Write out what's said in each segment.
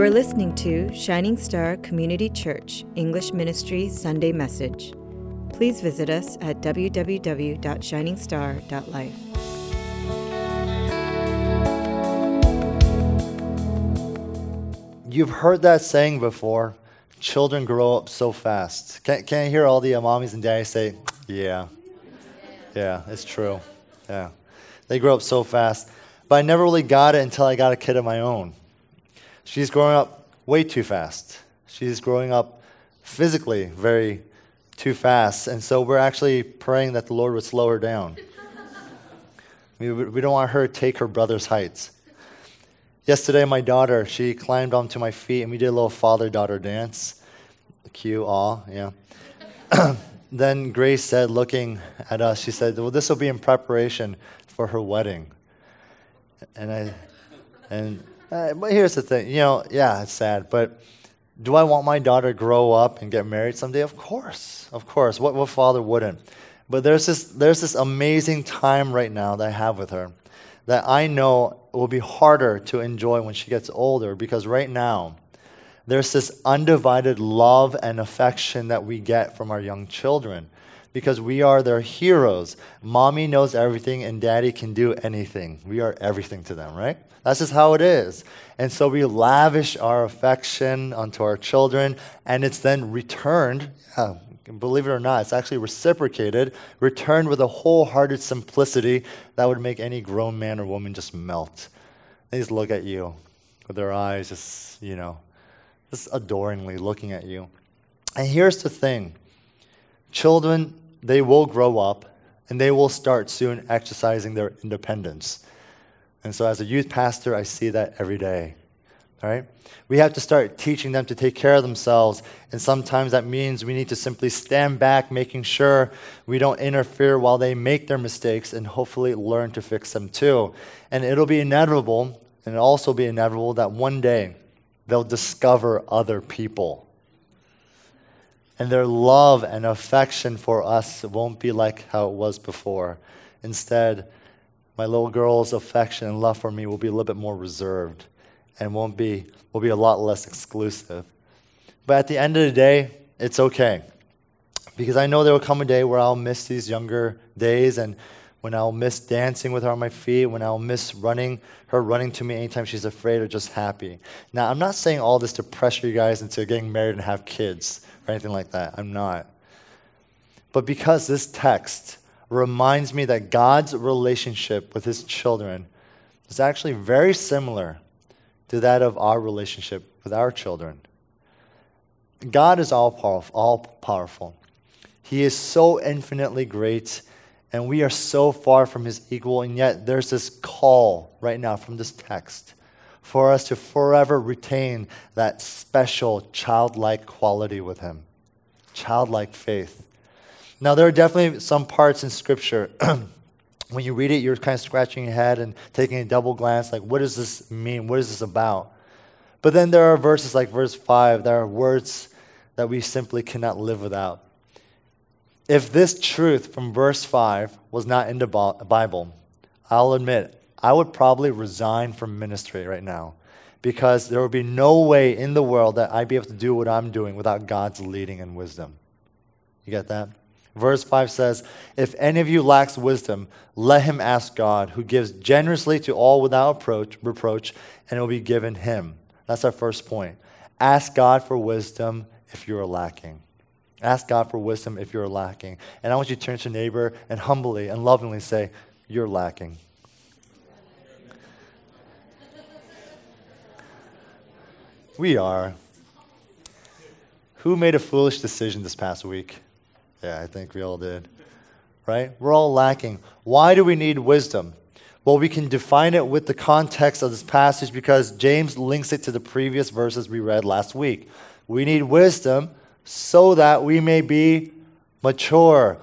You are listening to Shining Star Community Church English Ministry Sunday Message. Please visit us at www.shiningstar.life. You've heard that saying before children grow up so fast. Can, can I hear all the mommies and daddies say, Yeah, yeah, it's true. Yeah. They grow up so fast. But I never really got it until I got a kid of my own. She's growing up way too fast. She's growing up physically very too fast. And so we're actually praying that the Lord would slow her down. we, we don't want her to take her brother's heights. Yesterday, my daughter, she climbed onto my feet and we did a little father daughter dance. Cue, aw, yeah. then Grace said, looking at us, she said, Well, this will be in preparation for her wedding. And I, and uh, but here's the thing, you know, yeah, it's sad, but do I want my daughter to grow up and get married someday? Of course, of course. What, what father wouldn't? But there's this, there's this amazing time right now that I have with her that I know will be harder to enjoy when she gets older because right now, there's this undivided love and affection that we get from our young children because we are their heroes. Mommy knows everything and daddy can do anything. We are everything to them, right? That's just how it is. And so we lavish our affection onto our children, and it's then returned. Yeah, believe it or not, it's actually reciprocated, returned with a wholehearted simplicity that would make any grown man or woman just melt. They just look at you with their eyes, just, you know, just adoringly looking at you. And here's the thing children, they will grow up and they will start soon exercising their independence. And so, as a youth pastor, I see that every day. All right? We have to start teaching them to take care of themselves. And sometimes that means we need to simply stand back, making sure we don't interfere while they make their mistakes and hopefully learn to fix them too. And it'll be inevitable, and it'll also be inevitable that one day they'll discover other people. And their love and affection for us won't be like how it was before. Instead, my little girl's affection and love for me will be a little bit more reserved and won't be, will be a lot less exclusive. But at the end of the day, it's okay. Because I know there will come a day where I'll miss these younger days and when I'll miss dancing with her on my feet, when I'll miss running, her running to me anytime she's afraid or just happy. Now, I'm not saying all this to pressure you guys into getting married and have kids or anything like that. I'm not. But because this text reminds me that God's relationship with his children is actually very similar to that of our relationship with our children. God is all powerful, all powerful. He is so infinitely great, and we are so far from his equal, and yet there's this call right now from this text for us to forever retain that special childlike quality with him, childlike faith. Now, there are definitely some parts in Scripture. when you read it, you're kind of scratching your head and taking a double glance, like, what does this mean? What is this about? But then there are verses like verse 5 that are words that we simply cannot live without. If this truth from verse 5 was not in the Bible, I'll admit, I would probably resign from ministry right now because there would be no way in the world that I'd be able to do what I'm doing without God's leading and wisdom. You get that? Verse 5 says, If any of you lacks wisdom, let him ask God, who gives generously to all without approach, reproach, and it will be given him. That's our first point. Ask God for wisdom if you are lacking. Ask God for wisdom if you're lacking. And I want you to turn to your neighbor and humbly and lovingly say, You're lacking. We are. Who made a foolish decision this past week? Yeah, I think we all did. Right? We're all lacking. Why do we need wisdom? Well, we can define it with the context of this passage because James links it to the previous verses we read last week. We need wisdom so that we may be mature,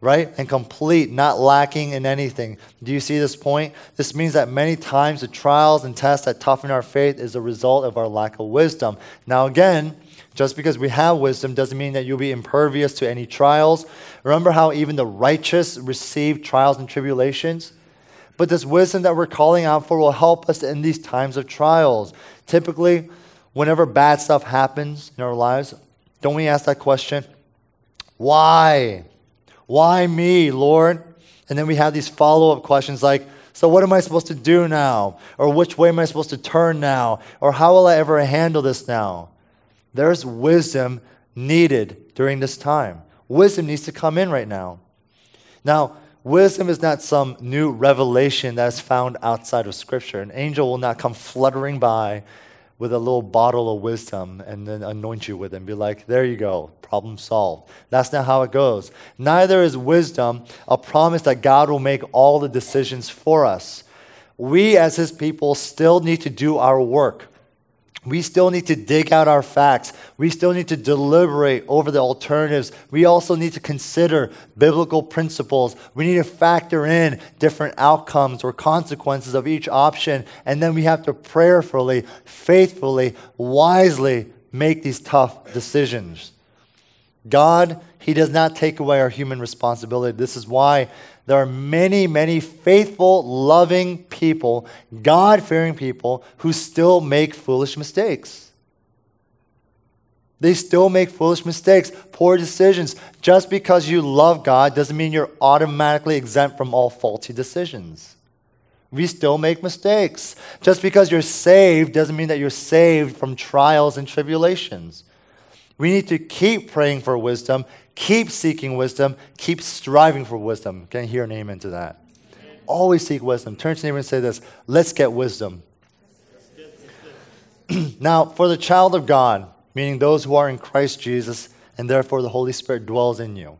right? And complete, not lacking in anything. Do you see this point? This means that many times the trials and tests that toughen our faith is a result of our lack of wisdom. Now, again, just because we have wisdom doesn't mean that you'll be impervious to any trials. Remember how even the righteous receive trials and tribulations? But this wisdom that we're calling out for will help us in these times of trials. Typically, whenever bad stuff happens in our lives, don't we ask that question? Why? Why me, Lord? And then we have these follow up questions like, so what am I supposed to do now? Or which way am I supposed to turn now? Or how will I ever handle this now? There's wisdom needed during this time. Wisdom needs to come in right now. Now, wisdom is not some new revelation that is found outside of Scripture. An angel will not come fluttering by with a little bottle of wisdom and then anoint you with it and be like, there you go, problem solved. That's not how it goes. Neither is wisdom a promise that God will make all the decisions for us. We, as His people, still need to do our work. We still need to dig out our facts. We still need to deliberate over the alternatives. We also need to consider biblical principles. We need to factor in different outcomes or consequences of each option. And then we have to prayerfully, faithfully, wisely make these tough decisions. God, He does not take away our human responsibility. This is why there are many, many faithful, loving people, God fearing people, who still make foolish mistakes. They still make foolish mistakes, poor decisions. Just because you love God doesn't mean you're automatically exempt from all faulty decisions. We still make mistakes. Just because you're saved doesn't mean that you're saved from trials and tribulations. We need to keep praying for wisdom, Keep seeking wisdom. Keep striving for wisdom. Can I hear an amen to that? Amen. Always seek wisdom. Turn to neighbor and say this Let's get wisdom. now, for the child of God, meaning those who are in Christ Jesus, and therefore the Holy Spirit dwells in you,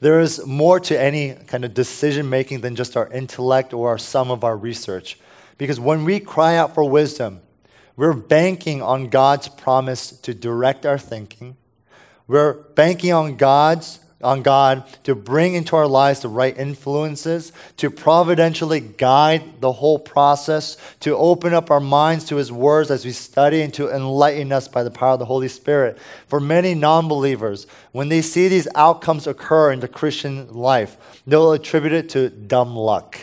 there is more to any kind of decision making than just our intellect or our sum of our research. Because when we cry out for wisdom, we're banking on God's promise to direct our thinking we're banking on God's on God to bring into our lives the right influences, to providentially guide the whole process, to open up our minds to His words as we study, and to enlighten us by the power of the Holy Spirit. For many non believers, when they see these outcomes occur in the Christian life, they'll attribute it to dumb luck.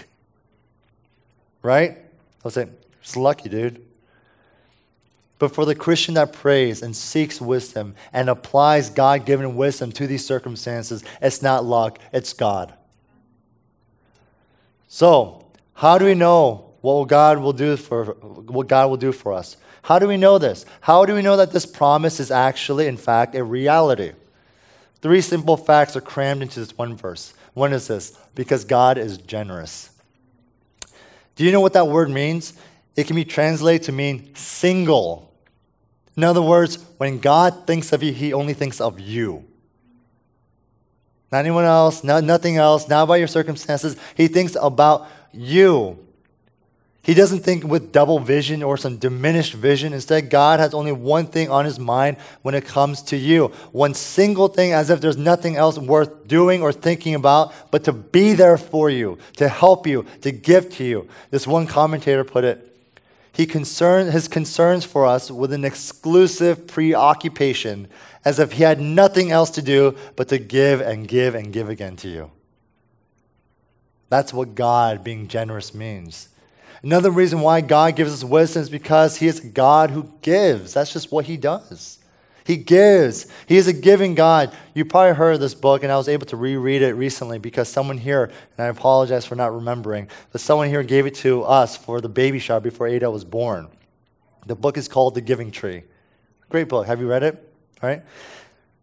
Right? They'll say, it's lucky, dude. But for the Christian that prays and seeks wisdom and applies God given wisdom to these circumstances, it's not luck, it's God. So, how do we know what God will do for what God will do for us? How do we know this? How do we know that this promise is actually in fact a reality? Three simple facts are crammed into this one verse. One is this, because God is generous. Do you know what that word means? It can be translated to mean single. In other words, when God thinks of you, he only thinks of you. Not anyone else, not, nothing else, not about your circumstances. He thinks about you. He doesn't think with double vision or some diminished vision. Instead, God has only one thing on his mind when it comes to you. One single thing, as if there's nothing else worth doing or thinking about, but to be there for you, to help you, to give to you. This one commentator put it he concerned his concerns for us with an exclusive preoccupation, as if he had nothing else to do but to give and give and give again to you. That's what God being generous means. Another reason why God gives us wisdom is because He is God who gives. That's just what He does. He gives. He is a giving God. You probably heard this book, and I was able to reread it recently because someone here, and I apologize for not remembering, but someone here gave it to us for the baby shower before Ada was born. The book is called The Giving Tree. Great book. Have you read it? All right.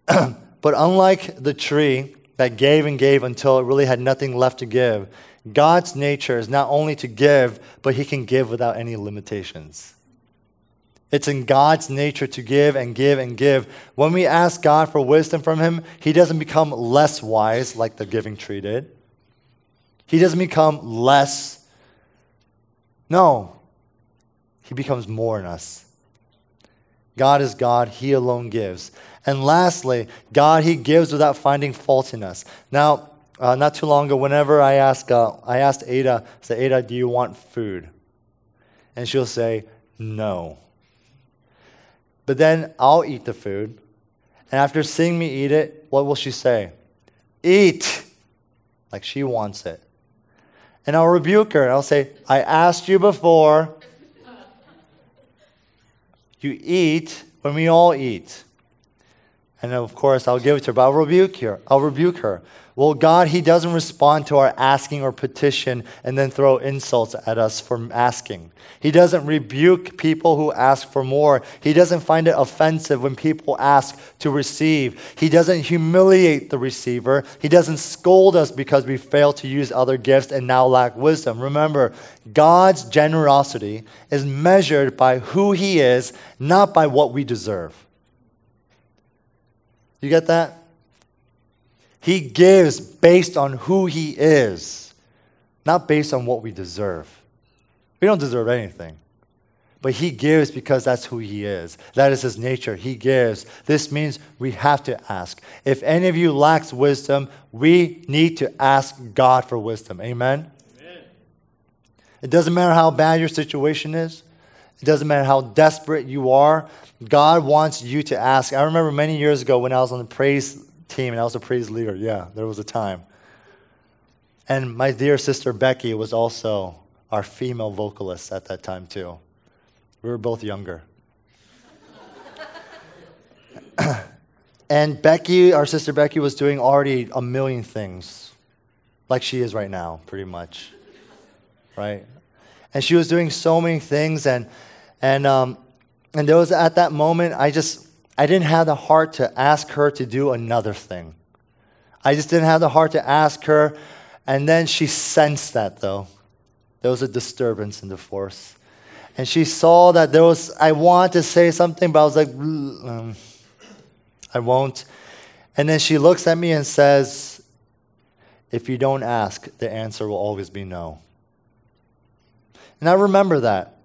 but unlike the tree that gave and gave until it really had nothing left to give, God's nature is not only to give, but He can give without any limitations. It's in God's nature to give and give and give. When we ask God for wisdom from Him, He doesn't become less wise like the giving tree did. He doesn't become less. No, He becomes more in us. God is God, He alone gives. And lastly, God, He gives without finding fault in us. Now, uh, not too long ago, whenever I, ask, uh, I asked Ada, I said, Ada, do you want food? And she'll say, no. But then I'll eat the food. And after seeing me eat it, what will she say? Eat! Like she wants it. And I'll rebuke her and I'll say, I asked you before. You eat when we all eat. And of course, I'll give it to her, but I'll rebuke her. I'll rebuke her. Well, God, He doesn't respond to our asking or petition and then throw insults at us for asking. He doesn't rebuke people who ask for more. He doesn't find it offensive when people ask to receive. He doesn't humiliate the receiver. He doesn't scold us because we fail to use other gifts and now lack wisdom. Remember, God's generosity is measured by who He is, not by what we deserve. You get that? He gives based on who He is, not based on what we deserve. We don't deserve anything. But He gives because that's who He is. That is His nature. He gives. This means we have to ask. If any of you lacks wisdom, we need to ask God for wisdom. Amen? Amen? It doesn't matter how bad your situation is, it doesn't matter how desperate you are. God wants you to ask. I remember many years ago when I was on the praise team and I was a praise leader. Yeah, there was a time. And my dear sister Becky was also our female vocalist at that time, too. We were both younger. and Becky, our sister Becky, was doing already a million things, like she is right now, pretty much. Right? And she was doing so many things, and, and, um, and there was at that moment, I just, I didn't have the heart to ask her to do another thing. I just didn't have the heart to ask her. And then she sensed that, though. There was a disturbance in the force. And she saw that there was, I wanted to say something, but I was like, um, I won't. And then she looks at me and says, If you don't ask, the answer will always be no. And I remember that,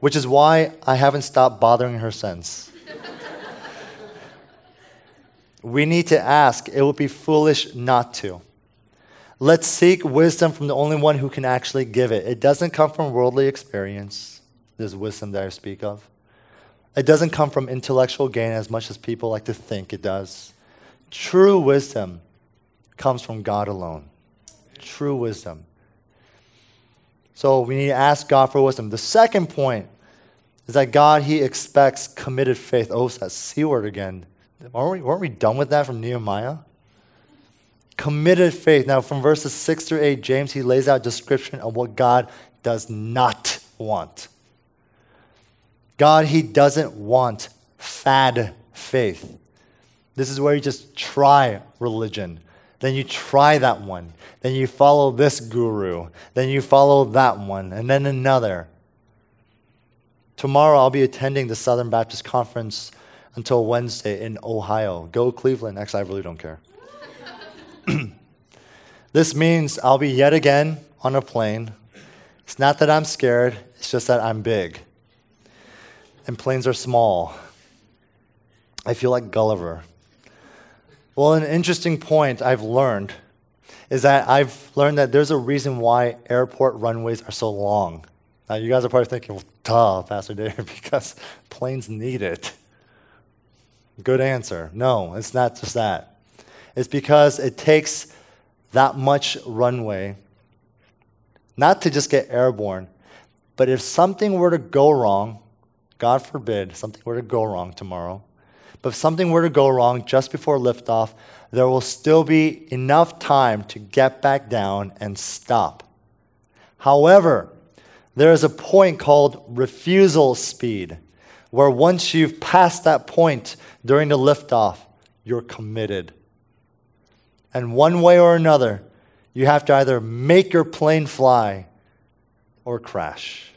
which is why I haven't stopped bothering her since. We need to ask. It would be foolish not to. Let's seek wisdom from the only one who can actually give it. It doesn't come from worldly experience, this wisdom that I speak of. It doesn't come from intellectual gain as much as people like to think it does. True wisdom comes from God alone. True wisdom. So we need to ask God for wisdom. The second point is that God, He expects committed faith. Oh, that C word again. Weren't we, weren't we done with that from Nehemiah? Committed faith. Now, from verses 6 through 8, James, he lays out description of what God does not want. God, he doesn't want fad faith. This is where you just try religion. Then you try that one. Then you follow this guru. Then you follow that one. And then another. Tomorrow I'll be attending the Southern Baptist Conference until Wednesday in Ohio. Go Cleveland. Actually, I really don't care. this means I'll be yet again on a plane. It's not that I'm scared, it's just that I'm big. And planes are small. I feel like Gulliver. Well, an interesting point I've learned is that I've learned that there's a reason why airport runways are so long. Now, you guys are probably thinking, well, duh, Pastor Dave, because planes need it. Good answer. No, it's not just that. It's because it takes that much runway not to just get airborne, but if something were to go wrong, God forbid, something were to go wrong tomorrow, but if something were to go wrong just before liftoff, there will still be enough time to get back down and stop. However, there is a point called refusal speed, where once you've passed that point, during the liftoff, you're committed. And one way or another, you have to either make your plane fly or crash.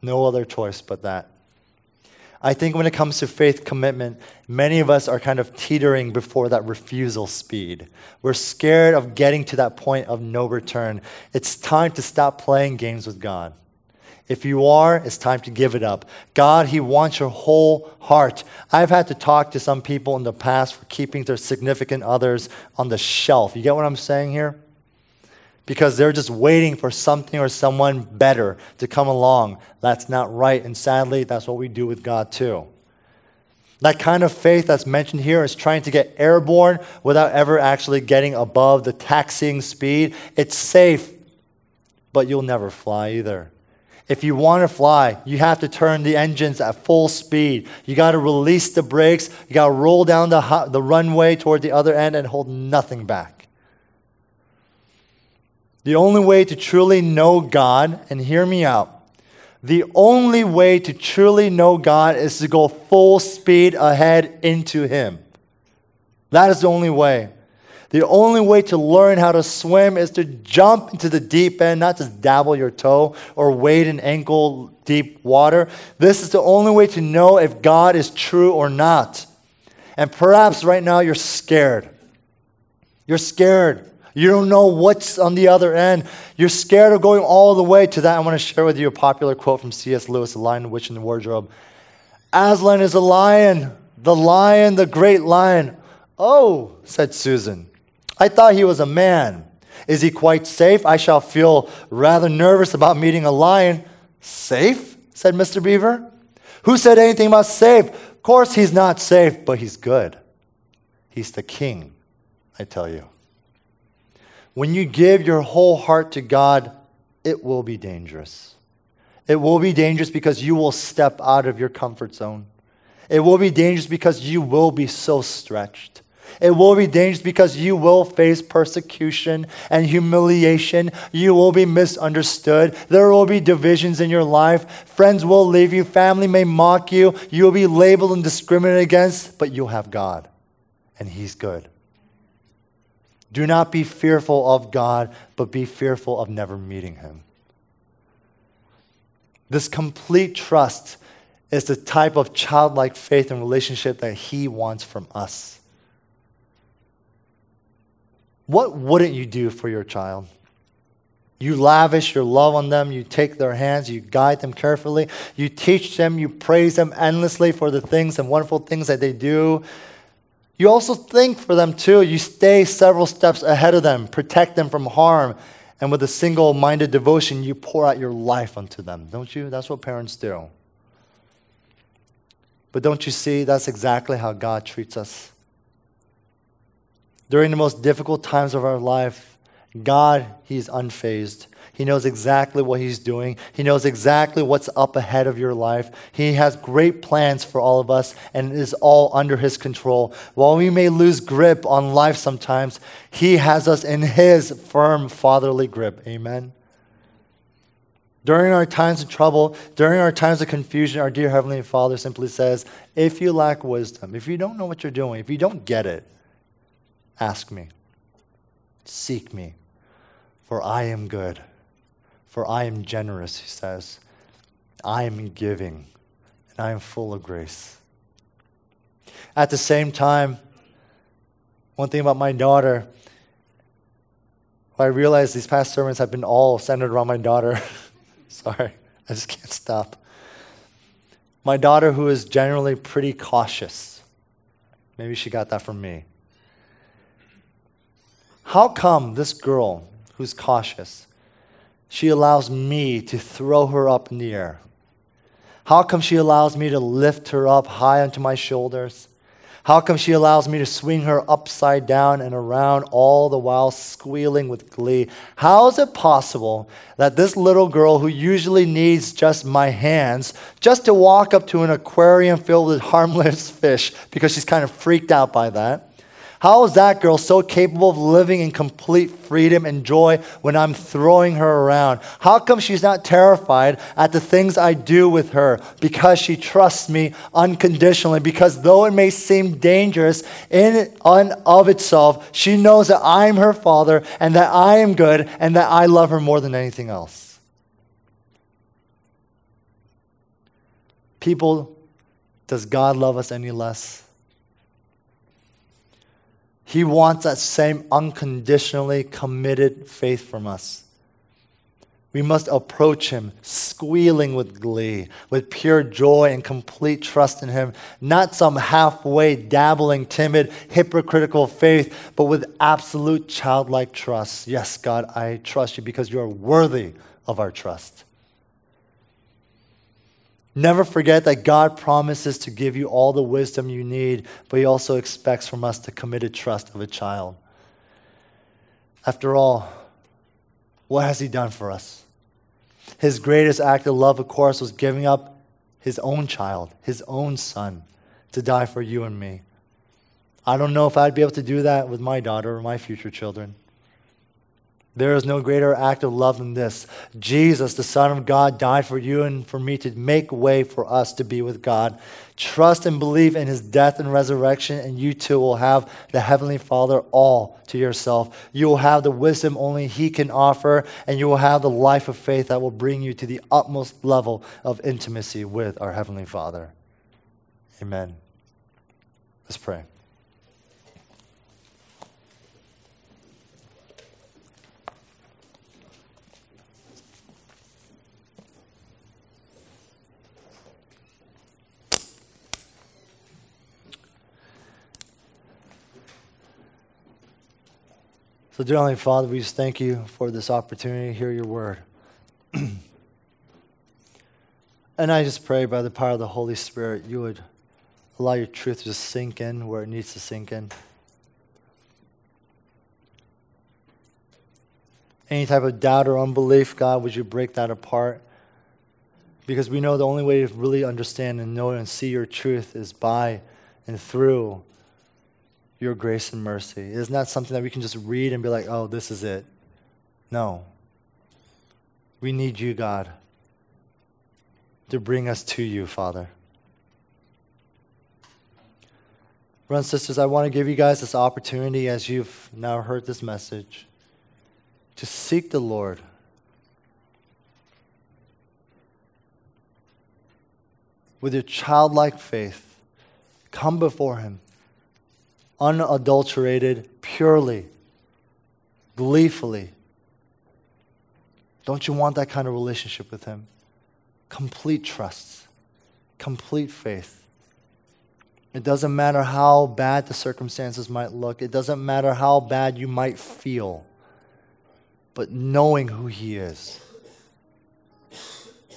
No other choice but that. I think when it comes to faith commitment, many of us are kind of teetering before that refusal speed. We're scared of getting to that point of no return. It's time to stop playing games with God. If you are, it's time to give it up. God, He wants your whole heart. I've had to talk to some people in the past for keeping their significant others on the shelf. You get what I'm saying here? Because they're just waiting for something or someone better to come along. That's not right. And sadly, that's what we do with God too. That kind of faith that's mentioned here is trying to get airborne without ever actually getting above the taxiing speed. It's safe, but you'll never fly either. If you want to fly, you have to turn the engines at full speed. You got to release the brakes. You got to roll down the, the runway toward the other end and hold nothing back. The only way to truly know God, and hear me out, the only way to truly know God is to go full speed ahead into Him. That is the only way. The only way to learn how to swim is to jump into the deep end, not just dabble your toe or wade in ankle deep water. This is the only way to know if God is true or not. And perhaps right now you're scared. You're scared. You don't know what's on the other end. You're scared of going all the way to that. I want to share with you a popular quote from C.S. Lewis, The Lion, the Witch, and the Wardrobe. Aslan is a lion, the lion, the great lion. Oh, said Susan. I thought he was a man. Is he quite safe? I shall feel rather nervous about meeting a lion. Safe? said Mr. Beaver. Who said anything about safe? Of course, he's not safe, but he's good. He's the king, I tell you. When you give your whole heart to God, it will be dangerous. It will be dangerous because you will step out of your comfort zone. It will be dangerous because you will be so stretched. It will be dangerous because you will face persecution and humiliation. You will be misunderstood. There will be divisions in your life. Friends will leave you. Family may mock you. You will be labeled and discriminated against, but you'll have God, and He's good. Do not be fearful of God, but be fearful of never meeting Him. This complete trust is the type of childlike faith and relationship that He wants from us. What wouldn't you do for your child? You lavish your love on them. You take their hands. You guide them carefully. You teach them. You praise them endlessly for the things and wonderful things that they do. You also think for them too. You stay several steps ahead of them, protect them from harm. And with a single minded devotion, you pour out your life unto them, don't you? That's what parents do. But don't you see, that's exactly how God treats us during the most difficult times of our life, God, He's unfazed. He knows exactly what He's doing. He knows exactly what's up ahead of your life. He has great plans for all of us and it is all under His control. While we may lose grip on life sometimes, He has us in His firm fatherly grip. Amen. During our times of trouble, during our times of confusion, our dear Heavenly Father simply says, If you lack wisdom, if you don't know what you're doing, if you don't get it, Ask me, seek me, for I am good, for I am generous, he says. I am giving, and I am full of grace. At the same time, one thing about my daughter, I realize these past sermons have been all centered around my daughter. Sorry, I just can't stop. My daughter, who is generally pretty cautious, maybe she got that from me. How come this girl who's cautious, she allows me to throw her up near? How come she allows me to lift her up high onto my shoulders? How come she allows me to swing her upside down and around, all the while squealing with glee? How is it possible that this little girl, who usually needs just my hands, just to walk up to an aquarium filled with harmless fish, because she's kind of freaked out by that, how is that girl so capable of living in complete freedom and joy when I'm throwing her around? How come she's not terrified at the things I do with her? Because she trusts me unconditionally. Because though it may seem dangerous in and of itself, she knows that I'm her father and that I am good and that I love her more than anything else. People, does God love us any less? He wants that same unconditionally committed faith from us. We must approach Him squealing with glee, with pure joy and complete trust in Him, not some halfway, dabbling, timid, hypocritical faith, but with absolute childlike trust. Yes, God, I trust you because you are worthy of our trust. Never forget that God promises to give you all the wisdom you need, but He also expects from us the committed trust of a child. After all, what has He done for us? His greatest act of love, of course, was giving up his own child, his own son, to die for you and me. I don't know if I'd be able to do that with my daughter or my future children. There is no greater act of love than this. Jesus, the Son of God, died for you and for me to make way for us to be with God. Trust and believe in his death and resurrection, and you too will have the Heavenly Father all to yourself. You will have the wisdom only he can offer, and you will have the life of faith that will bring you to the utmost level of intimacy with our Heavenly Father. Amen. Let's pray. So, dear Heavenly Father, we just thank you for this opportunity to hear your word. and I just pray by the power of the Holy Spirit, you would allow your truth to just sink in where it needs to sink in. Any type of doubt or unbelief, God, would you break that apart? Because we know the only way to really understand and know and see your truth is by and through your grace and mercy. Isn't something that we can just read and be like, oh, this is it? No. We need you, God, to bring us to you, Father. Brothers and sisters, I want to give you guys this opportunity as you've now heard this message to seek the Lord. With your childlike faith, come before Him unadulterated, purely, gleefully. Don't you want that kind of relationship with Him? Complete trust, complete faith. It doesn't matter how bad the circumstances might look, it doesn't matter how bad you might feel, but knowing who He is.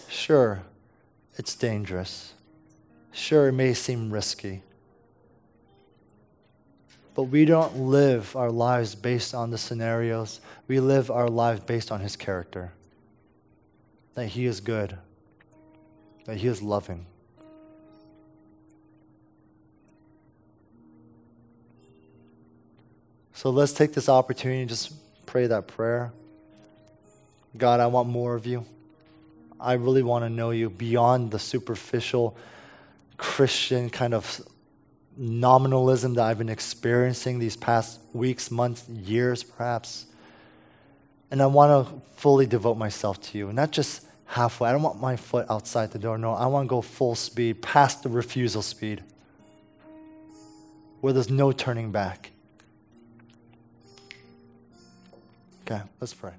Sure, it's dangerous. Sure, it may seem risky. But we don't live our lives based on the scenarios. We live our lives based on His character. That He is good, that He is loving. So let's take this opportunity and just pray that prayer. God, I want more of you. I really want to know you beyond the superficial Christian kind of nominalism that I've been experiencing these past weeks, months, years, perhaps. And I want to fully devote myself to you, not just halfway. I don't want my foot outside the door. No, I want to go full speed, past the refusal speed, where there's no turning back. Okay, let's pray.